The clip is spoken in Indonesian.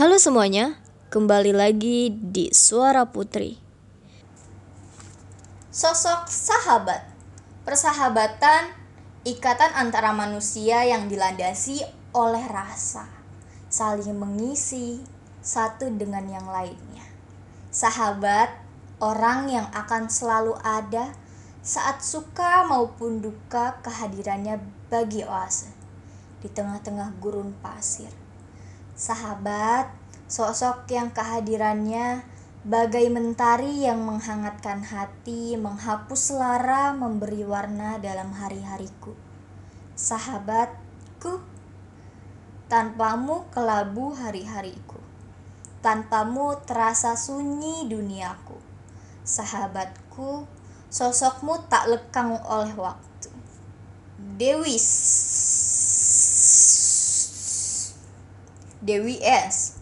Halo semuanya, kembali lagi di Suara Putri. Sosok sahabat. Persahabatan ikatan antara manusia yang dilandasi oleh rasa, saling mengisi satu dengan yang lainnya. Sahabat orang yang akan selalu ada saat suka maupun duka kehadirannya bagi oase di tengah-tengah gurun pasir. Sahabat, sosok yang kehadirannya bagai mentari yang menghangatkan hati, menghapus lara, memberi warna dalam hari-hariku. Sahabatku, tanpamu kelabu hari-hariku. Tanpamu terasa sunyi duniaku. Sahabatku, sosokmu tak lekang oleh waktu. Dewi Dewi S